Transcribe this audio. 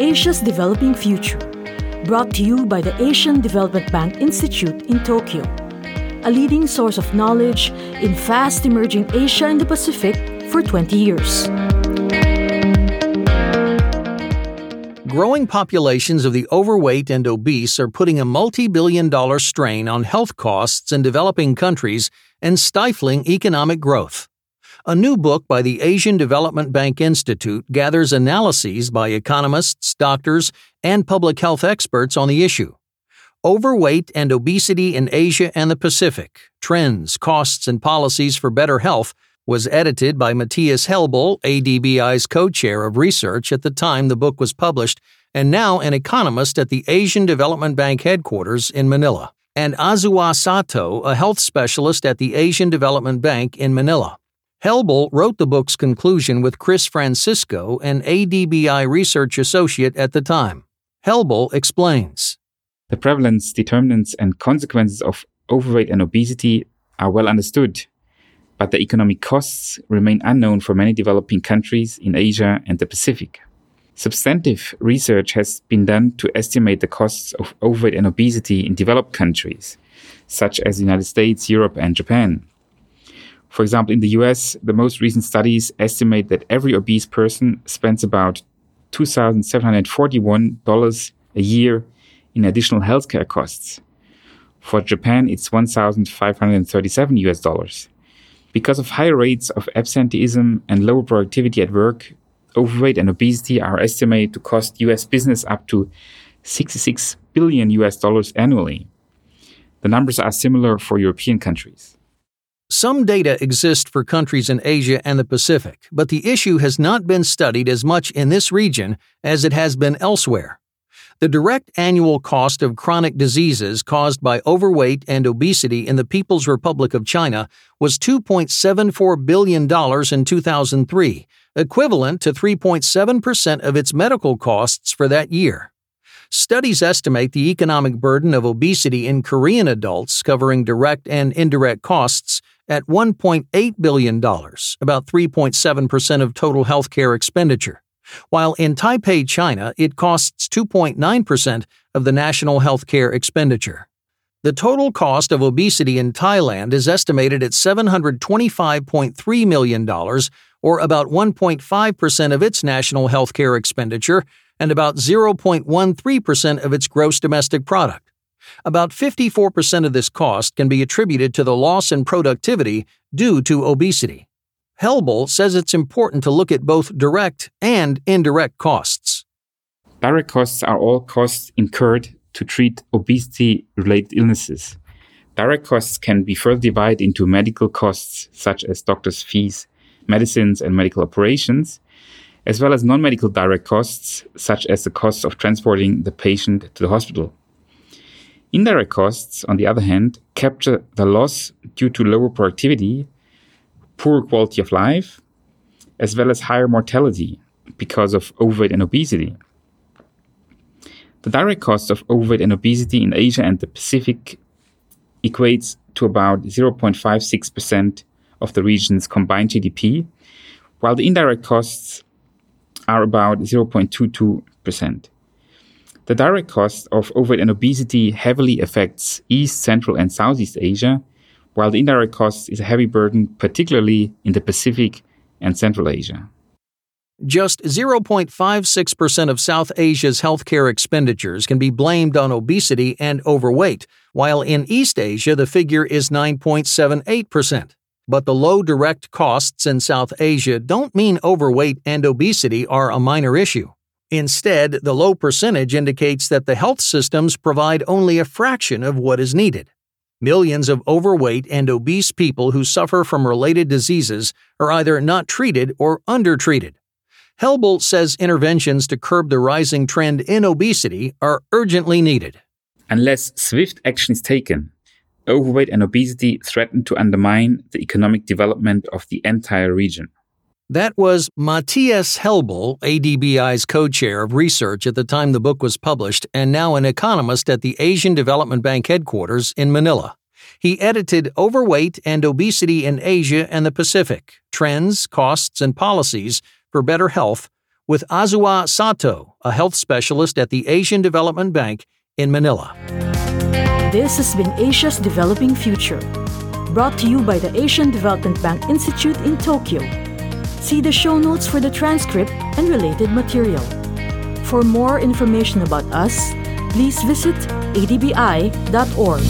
Asia's Developing Future, brought to you by the Asian Development Bank Institute in Tokyo, a leading source of knowledge in fast emerging Asia and the Pacific for 20 years. Growing populations of the overweight and obese are putting a multi billion dollar strain on health costs in developing countries and stifling economic growth. A new book by the Asian Development Bank Institute gathers analyses by economists, doctors, and public health experts on the issue. Overweight and Obesity in Asia and the Pacific Trends, Costs, and Policies for Better Health was edited by Matthias Helble, ADBI's co chair of research at the time the book was published, and now an economist at the Asian Development Bank headquarters in Manila, and Azusa Sato, a health specialist at the Asian Development Bank in Manila. Helble wrote the book's conclusion with Chris Francisco, an ADBI research associate at the time. Helble explains The prevalence, determinants, and consequences of overweight and obesity are well understood but the economic costs remain unknown for many developing countries in Asia and the Pacific. Substantive research has been done to estimate the costs of overweight and obesity in developed countries, such as the United States, Europe, and Japan. For example, in the US, the most recent studies estimate that every obese person spends about $2,741 a year in additional healthcare costs. For Japan, it's 1,537 US dollars. Because of high rates of absenteeism and lower productivity at work, overweight and obesity are estimated to cost US business up to 66 billion US dollars annually. The numbers are similar for European countries. Some data exist for countries in Asia and the Pacific, but the issue has not been studied as much in this region as it has been elsewhere. The direct annual cost of chronic diseases caused by overweight and obesity in the People's Republic of China was $2.74 billion in 2003, equivalent to 3.7% of its medical costs for that year. Studies estimate the economic burden of obesity in Korean adults, covering direct and indirect costs, at $1.8 billion, about 3.7% of total healthcare expenditure while in Taipei, China, it costs 2.9% of the national healthcare expenditure. The total cost of obesity in Thailand is estimated at $725.3 million, or about 1.5% of its national healthcare expenditure and about 0.13% of its gross domestic product. About 54% of this cost can be attributed to the loss in productivity due to obesity. Helble says it's important to look at both direct and indirect costs. Direct costs are all costs incurred to treat obesity related illnesses. Direct costs can be further divided into medical costs, such as doctors' fees, medicines, and medical operations, as well as non medical direct costs, such as the cost of transporting the patient to the hospital. Indirect costs, on the other hand, capture the loss due to lower productivity poor quality of life, as well as higher mortality because of overweight and obesity. The direct cost of overweight and obesity in Asia and the Pacific equates to about 0.56% of the region's combined GDP, while the indirect costs are about 0.22%. The direct cost of overweight and obesity heavily affects East, Central, and Southeast Asia, while the indirect cost is a heavy burden, particularly in the Pacific and Central Asia. Just 0.56% of South Asia's healthcare expenditures can be blamed on obesity and overweight, while in East Asia the figure is 9.78%. But the low direct costs in South Asia don't mean overweight and obesity are a minor issue. Instead, the low percentage indicates that the health systems provide only a fraction of what is needed. Millions of overweight and obese people who suffer from related diseases are either not treated or undertreated. Helble says interventions to curb the rising trend in obesity are urgently needed. Unless swift action is taken, overweight and obesity threaten to undermine the economic development of the entire region. That was Matthias Helble, ADBI's co chair of research at the time the book was published, and now an economist at the Asian Development Bank headquarters in Manila. He edited Overweight and Obesity in Asia and the Pacific Trends, Costs, and Policies for Better Health, with Azusa Sato, a health specialist at the Asian Development Bank in Manila. This has been Asia's Developing Future, brought to you by the Asian Development Bank Institute in Tokyo. See the show notes for the transcript and related material. For more information about us, please visit adbi.org.